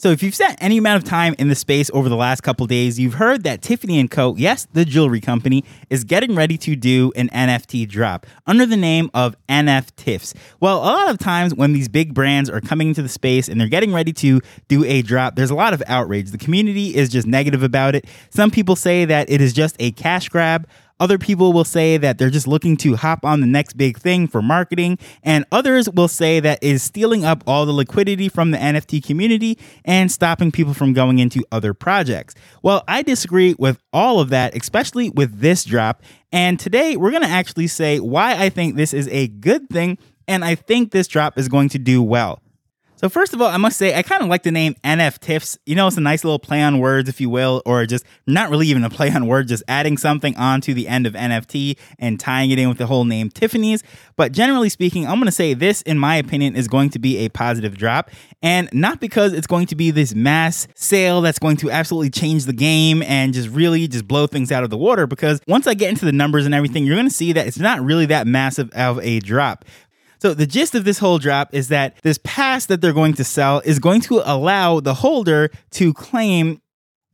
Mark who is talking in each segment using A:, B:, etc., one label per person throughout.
A: So if you've spent any amount of time in the space over the last couple days, you've heard that Tiffany & Co., yes, the jewelry company, is getting ready to do an NFT drop under the name of NFTiffs. Well, a lot of times when these big brands are coming into the space and they're getting ready to do a drop, there's a lot of outrage. The community is just negative about it. Some people say that it is just a cash grab. Other people will say that they're just looking to hop on the next big thing for marketing, and others will say that is stealing up all the liquidity from the NFT community and stopping people from going into other projects. Well, I disagree with all of that, especially with this drop. And today we're going to actually say why I think this is a good thing, and I think this drop is going to do well. So first of all, I must say I kind of like the name NFTiffs. You know, it's a nice little play on words, if you will, or just not really even a play on words, just adding something onto the end of NFT and tying it in with the whole name Tiffany's. But generally speaking, I'm going to say this, in my opinion, is going to be a positive drop, and not because it's going to be this mass sale that's going to absolutely change the game and just really just blow things out of the water. Because once I get into the numbers and everything, you're going to see that it's not really that massive of a drop. So the gist of this whole drop is that this pass that they're going to sell is going to allow the holder to claim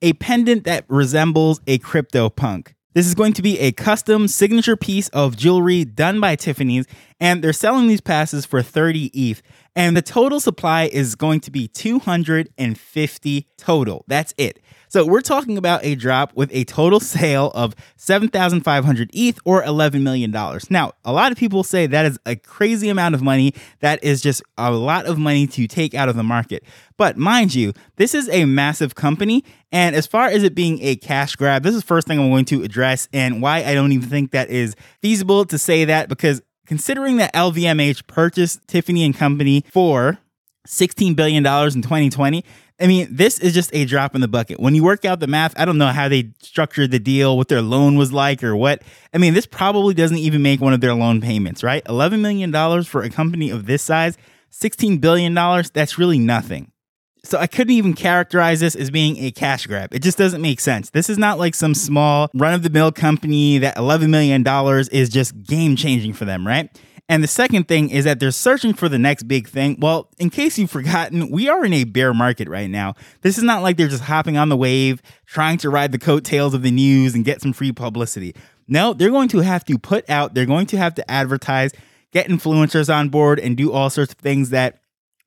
A: a pendant that resembles a CryptoPunk. This is going to be a custom signature piece of jewelry done by Tiffany's, and they're selling these passes for 30 ETH. And the total supply is going to be 250 total. That's it. So we're talking about a drop with a total sale of 7,500 ETH or $11 million. Now, a lot of people say that is a crazy amount of money. That is just a lot of money to take out of the market. But mind you, this is a massive company. And as far as it being a cash grab, this is the first thing I'm going to address and why I don't even think that is feasible to say that because considering that LVMH purchased Tiffany and Company for $16 billion in 2020, I mean, this is just a drop in the bucket. When you work out the math, I don't know how they structured the deal, what their loan was like, or what. I mean, this probably doesn't even make one of their loan payments, right? $11 million for a company of this size, $16 billion, that's really nothing. So I couldn't even characterize this as being a cash grab. It just doesn't make sense. This is not like some small run of the mill company that $11 million is just game changing for them, right? And the second thing is that they're searching for the next big thing. Well, in case you've forgotten, we are in a bear market right now. This is not like they're just hopping on the wave, trying to ride the coattails of the news and get some free publicity. No, they're going to have to put out, they're going to have to advertise, get influencers on board, and do all sorts of things that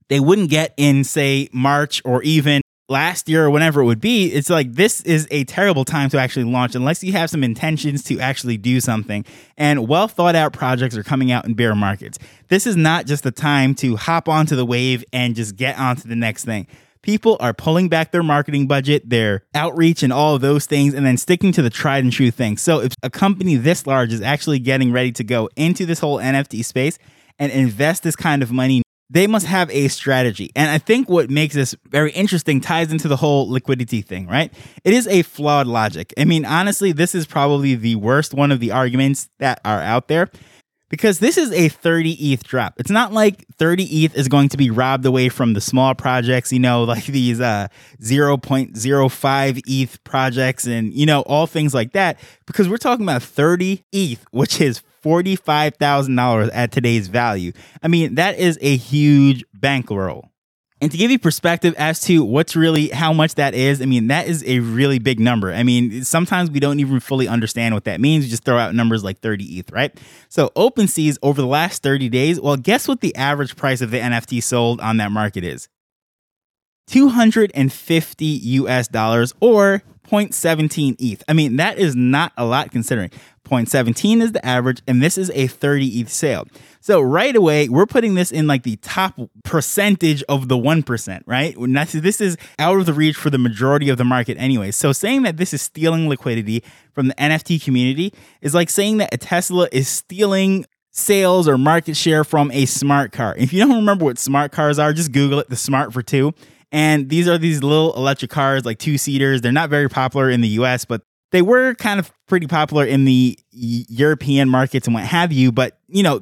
A: they wouldn't get in, say, March or even last year or whenever it would be, it's like this is a terrible time to actually launch unless you have some intentions to actually do something. And well thought out projects are coming out in bear markets. This is not just the time to hop onto the wave and just get onto the next thing. People are pulling back their marketing budget, their outreach, and all of those things, and then sticking to the tried and true things. So, if a company this large is actually getting ready to go into this whole NFT space and invest this kind of money they must have a strategy. And I think what makes this very interesting ties into the whole liquidity thing, right? It is a flawed logic. I mean, honestly, this is probably the worst one of the arguments that are out there because this is a 30 ETH drop. It's not like 30 ETH is going to be robbed away from the small projects, you know, like these uh 0.05 ETH projects and, you know, all things like that, because we're talking about 30 ETH, which is $45,000 at today's value. I mean, that is a huge bankroll. And to give you perspective as to what's really how much that is, I mean, that is a really big number. I mean, sometimes we don't even fully understand what that means. We just throw out numbers like 30 ETH, right? So OpenSea's over the last 30 days, well, guess what the average price of the NFT sold on that market is? 250 US dollars or 0.17 ETH. I mean, that is not a lot considering. 0.17 is the average, and this is a 30 ETH sale. So right away, we're putting this in like the top percentage of the 1%, right? This is out of the reach for the majority of the market anyway. So saying that this is stealing liquidity from the NFT community is like saying that a Tesla is stealing sales or market share from a smart car. If you don't remember what smart cars are, just Google it, the smart fortwo. And these are these little electric cars, like two seaters. They're not very popular in the US, but they were kind of pretty popular in the European markets and what have you. But, you know,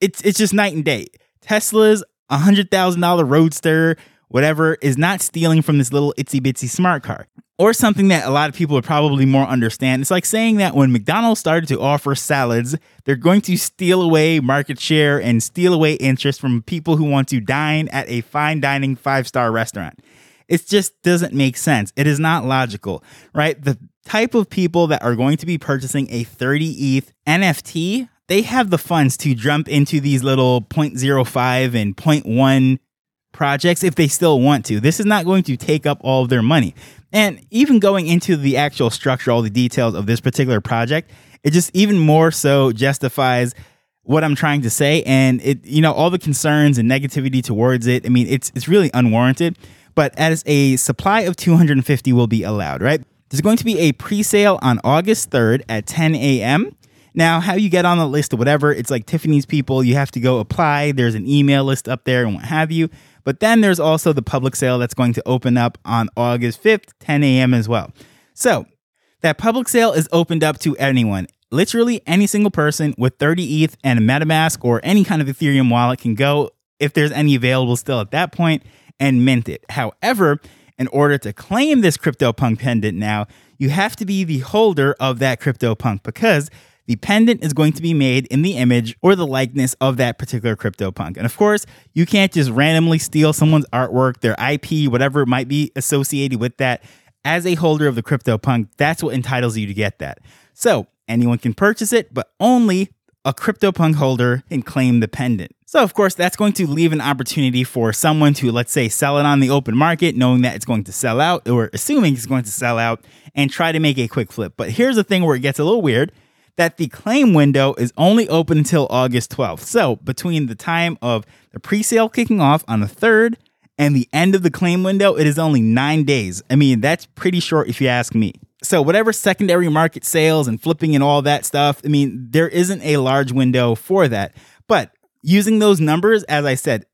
A: it's, it's just night and day. Teslas a $100,000 roadster, whatever, is not stealing from this little itsy bitsy smart car. Or something that a lot of people would probably more understand. It's like saying that when McDonald's started to offer salads, they're going to steal away market share and steal away interest from people who want to dine at a fine dining five star restaurant. It just doesn't make sense. It is not logical, right? The type of people that are going to be purchasing a 30 ETH NFT, they have the funds to jump into these little 0.05 and 0.1 projects if they still want to. This is not going to take up all of their money. And even going into the actual structure, all the details of this particular project, it just even more so justifies what I'm trying to say. And it, you know, all the concerns and negativity towards it. I mean, it's it's really unwarranted. But as a supply of 250 will be allowed, right? There's going to be a pre-sale on August 3rd at 10 a.m. Now, how you get on the list or whatever, it's like Tiffany's people. You have to go apply. There's an email list up there and what have you. But then there's also the public sale that's going to open up on August 5th, 10 a.m. as well. So that public sale is opened up to anyone. Literally any single person with 30 ETH and a MetaMask or any kind of Ethereum wallet can go, if there's any available still at that point, and mint it. However, in order to claim this CryptoPunk pendant now, you have to be the holder of that CryptoPunk because the pendant is going to be made in the image or the likeness of that particular CryptoPunk. And of course, you can't just randomly steal someone's artwork, their IP, whatever might be associated with that. As a holder of the CryptoPunk, that's what entitles you to get that. So anyone can purchase it, but only a CryptoPunk holder can claim the pendant. So, of course, that's going to leave an opportunity for someone to, let's say, sell it on the open market, knowing that it's going to sell out or assuming it's going to sell out and try to make a quick flip. But here's the thing where it gets a little weird that the claim window is only open until August 12th. So, between the time of the pre sale kicking off on the 3rd and the end of the claim window, it is only nine days. I mean, that's pretty short if you ask me. So, whatever secondary market sales and flipping and all that stuff, I mean, there isn't a large window for that. But using those numbers, as I said,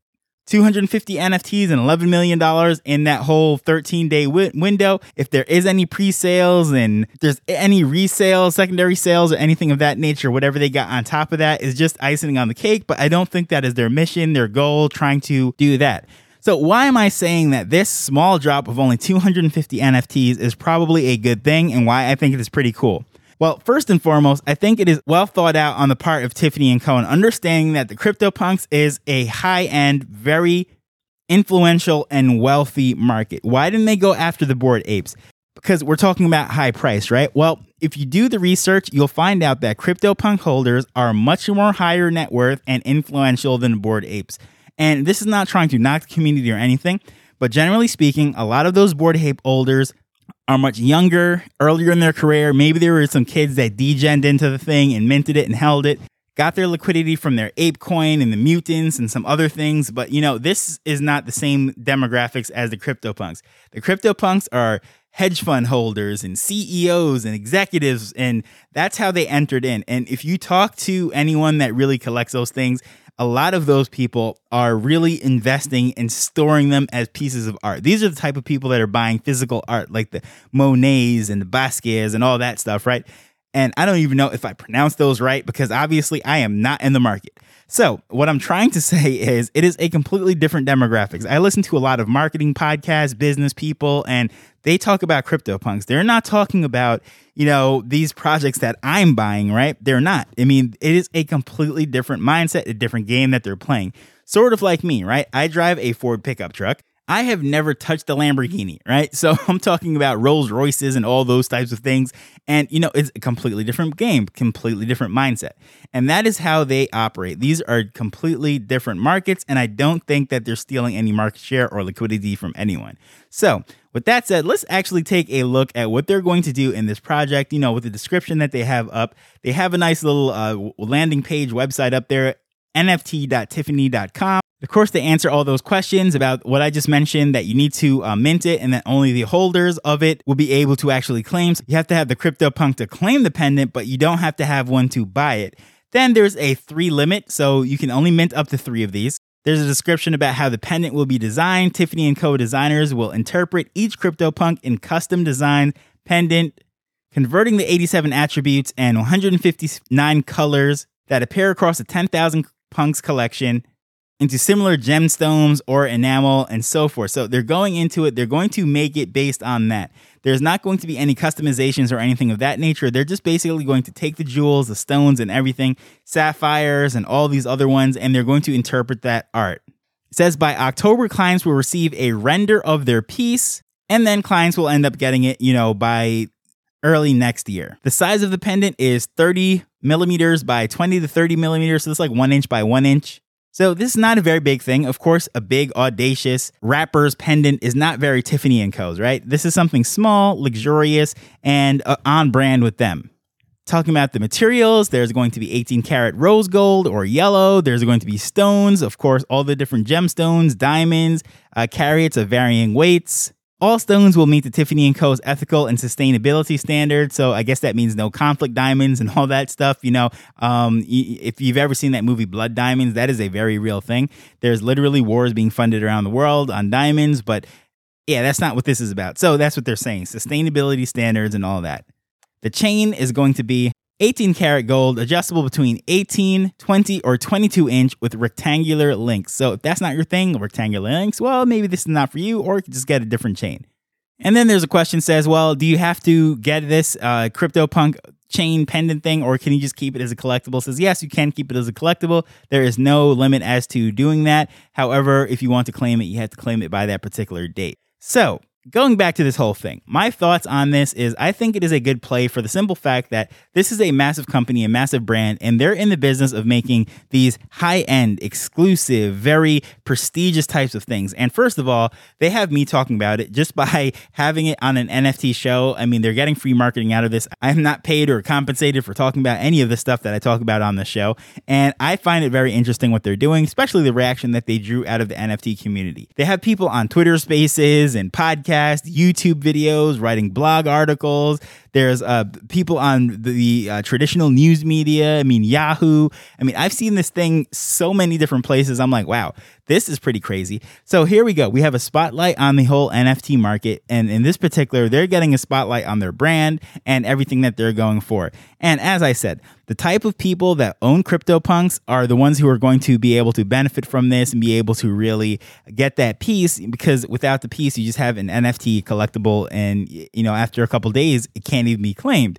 A: 250 NFTs and $11 million in that whole 13 day wi- window. If there is any pre sales and there's any resales, secondary sales, or anything of that nature, whatever they got on top of that is just icing on the cake. But I don't think that is their mission, their goal, trying to do that. So, why am I saying that this small drop of only 250 NFTs is probably a good thing and why I think it is pretty cool? Well, first and foremost, I think it is well thought out on the part of Tiffany and Cohen, understanding that the CryptoPunks is a high end, very influential and wealthy market. Why didn't they go after the bored apes? Because we're talking about high price, right? Well, if you do the research, you'll find out that CryptoPunk holders are much more higher net worth and influential than bored apes. And this is not trying to knock the community or anything, but generally speaking, a lot of those bored ape holders are much younger, earlier in their career. Maybe there were some kids that degened into the thing and minted it and held it, got their liquidity from their ape coin and the mutants and some other things. But you know, this is not the same demographics as the CryptoPunks. The CryptoPunks are hedge fund holders and CEOs and executives, and that's how they entered in. And if you talk to anyone that really collects those things, a lot of those people are really investing and storing them as pieces of art. These are the type of people that are buying physical art, like the Monets and the Basquiat's and all that stuff, right? And I don't even know if I pronounce those right because obviously I am not in the market. So, what I'm trying to say is it is a completely different demographics. I listen to a lot of marketing podcasts, business people, and they talk about CryptoPunks. They're not talking about, you know, these projects that I'm buying, right? They're not. I mean, it is a completely different mindset, a different game that they're playing. Sort of like me, right? I drive a Ford pickup truck. I have never touched a Lamborghini, right? So I'm talking about Rolls Royces and all those types of things. And, you know, it's a completely different game, completely different mindset. And that is how they operate. These are completely different markets. And I don't think that they're stealing any market share or liquidity from anyone. So, with that said, let's actually take a look at what they're going to do in this project. You know, with the description that they have up, they have a nice little uh, landing page website up there, nft.tiffany.com. Of course, to answer all those questions about what I just mentioned that you need to uh, mint it and that only the holders of it will be able to actually claim. So you have to have the CryptoPunk to claim the pendant, but you don't have to have one to buy it. Then there's a three limit, so you can only mint up to three of these. There's a description about how the pendant will be designed. Tiffany and Co. designers will interpret each CryptoPunk in custom designed pendant, converting the 87 attributes and 159 colors that appear across the 10,000 punks collection into similar gemstones or enamel and so forth. So they're going into it, they're going to make it based on that. There's not going to be any customizations or anything of that nature. They're just basically going to take the jewels, the stones, and everything, sapphires, and all these other ones, and they're going to interpret that art. It says by October, clients will receive a render of their piece, and then clients will end up getting it, you know, by early next year. The size of the pendant is 30 millimeters by 20 to 30 millimeters, so it's like one inch by one inch. So this is not a very big thing. Of course, a big audacious rapper's pendant is not very Tiffany and Co.'s, right? This is something small, luxurious, and uh, on brand with them. Talking about the materials, there's going to be 18 karat rose gold or yellow. There's going to be stones, of course, all the different gemstones, diamonds, uh, of varying weights. All stones will meet the Tiffany & Co.'s ethical and sustainability standards. So I guess that means no conflict diamonds and all that stuff. You know, um, if you've ever seen that movie Blood Diamonds, that is a very real thing. There's literally wars being funded around the world on diamonds, but yeah, that's not what this is about. So that's what they're saying sustainability standards and all that. The chain is going to be 18 karat gold, adjustable between 18, 20, or 22 inch with rectangular links. So if that's not your thing, rectangular links, well, maybe this is not for you, or you can just get a different chain. And then there's a question says, well, do you have to get this uh, CryptoPunk chain pendant thing, or can you just keep it as a collectible? Says, yes, you can keep it as a collectible. There is no limit as to doing that. However, if you want to claim it, you have to claim it by that particular date. So going back to this whole thing, my thoughts on this is I think it is a good play for the simple fact that this is a massive company, a massive brand, and they're in the business of making these high end, exclusive, very prestigious types of things. And first of all, they have me talking about it just by having it on an NFT show. I mean, they're getting free marketing out of this. I'm not paid or compensated for talking about any of the stuff that I talk about on the show. And I find it very interesting what they're doing, especially the reaction that they drew out of the NFT community. They have people on Twitter spaces and podcasts podcasts, YouTube videos, writing blog articles. There's uh, people on the uh, traditional news media. I mean, Yahoo. I mean, I've seen this thing so many different places. I'm like, wow, this is pretty crazy. So here we go. We have a spotlight on the whole NFT market. And in this particular, they're getting a spotlight on their brand and everything that they're going for. And as I said, the type of people that own CryptoPunks are the ones who are going to be able to benefit from this and be able to really get that piece because without the piece, you just have an NFT collectible. And, you know, after a couple days, it can't be claimed.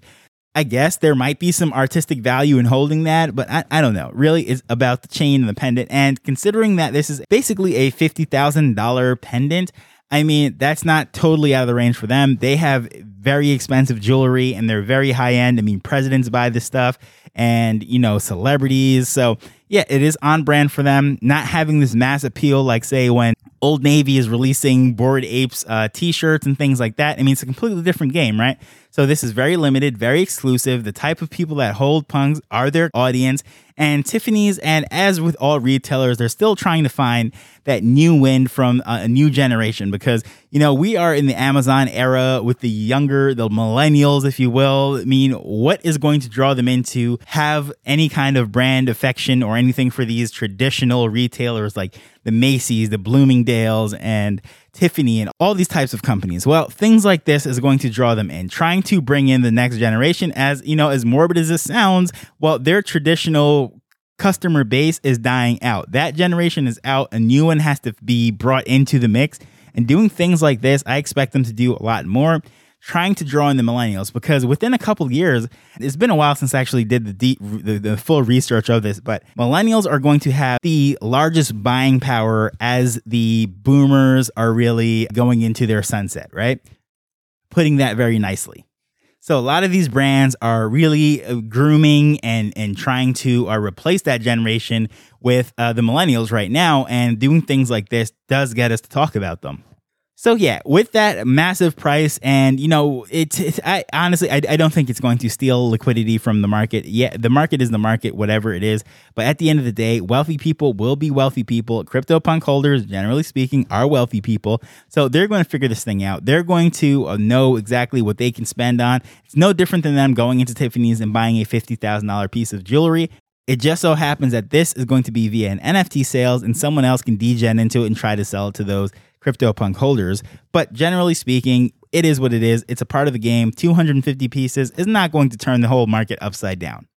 A: I guess there might be some artistic value in holding that, but I, I don't know. Really, it's about the chain and the pendant. And considering that this is basically a $50,000 pendant, I mean, that's not totally out of the range for them. They have very expensive jewelry and they're very high end. I mean, presidents buy this stuff and, you know, celebrities. So, yeah, it is on brand for them. Not having this mass appeal, like, say, when Old Navy is releasing Bored Apes uh, t shirts and things like that. I mean, it's a completely different game, right? So this is very limited, very exclusive. The type of people that hold punks are their audience. And Tiffany's, and as with all retailers, they're still trying to find that new wind from a new generation because, you know, we are in the Amazon era with the younger, the millennials, if you will. I mean, what is going to draw them into have any kind of brand affection or anything for these traditional retailers like the Macy's, the Bloomingdale's, and Tiffany and all these types of companies. Well, things like this is going to draw them in, trying to bring in the next generation. As you know, as morbid as this sounds, well, their traditional customer base is dying out. That generation is out. A new one has to be brought into the mix. And doing things like this, I expect them to do a lot more trying to draw in the millennials because within a couple years, it's been a while since I actually did the, deep, the, the full research of this, but millennials are going to have the largest buying power as the boomers are really going into their sunset, right? Putting that very nicely. So a lot of these brands are really uh, grooming and and trying to uh, replace that generation with uh, the millennials right now, and doing things like this does get us to talk about them. So yeah, with that massive price, and you know, it's, it's I honestly I, I don't think it's going to steal liquidity from the market. Yeah, the market is the market, whatever it is. But at the end of the day, wealthy people will be wealthy people. CryptoPunk holders, generally speaking, are wealthy people, so they're going to figure this thing out. They're going to uh, know exactly what they can spend on. It's no different than them going into Tiffany's and buying a fifty thousand dollar piece of jewelry. It just so happens that this is going to be via an NFT sales, and someone else can degen into it and try to sell it to those CryptoPunk holders. But generally speaking, it is what it is. It's a part of the game. 250 pieces is not going to turn the whole market upside down.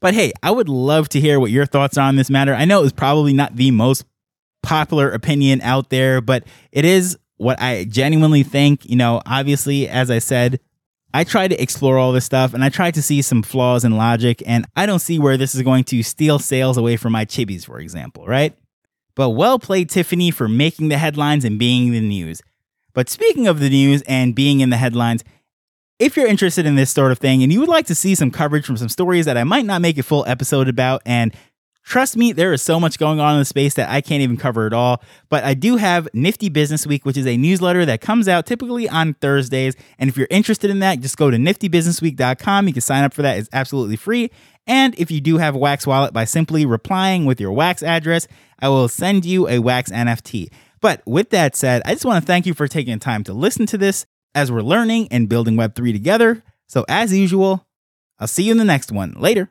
A: But hey, I would love to hear what your thoughts are on this matter. I know it's probably not the most popular opinion out there, but it is what I genuinely think. You know, obviously, as I said, I try to explore all this stuff and I try to see some flaws in logic, and I don't see where this is going to steal sales away from my chibis, for example, right? But well played, Tiffany, for making the headlines and being the news. But speaking of the news and being in the headlines, if you're interested in this sort of thing and you would like to see some coverage from some stories that I might not make a full episode about and Trust me, there is so much going on in the space that I can't even cover it all. But I do have Nifty Business Week, which is a newsletter that comes out typically on Thursdays. And if you're interested in that, just go to niftybusinessweek.com. You can sign up for that, it's absolutely free. And if you do have a Wax wallet, by simply replying with your Wax address, I will send you a Wax NFT. But with that said, I just want to thank you for taking time to listen to this as we're learning and building Web3 together. So, as usual, I'll see you in the next one. Later.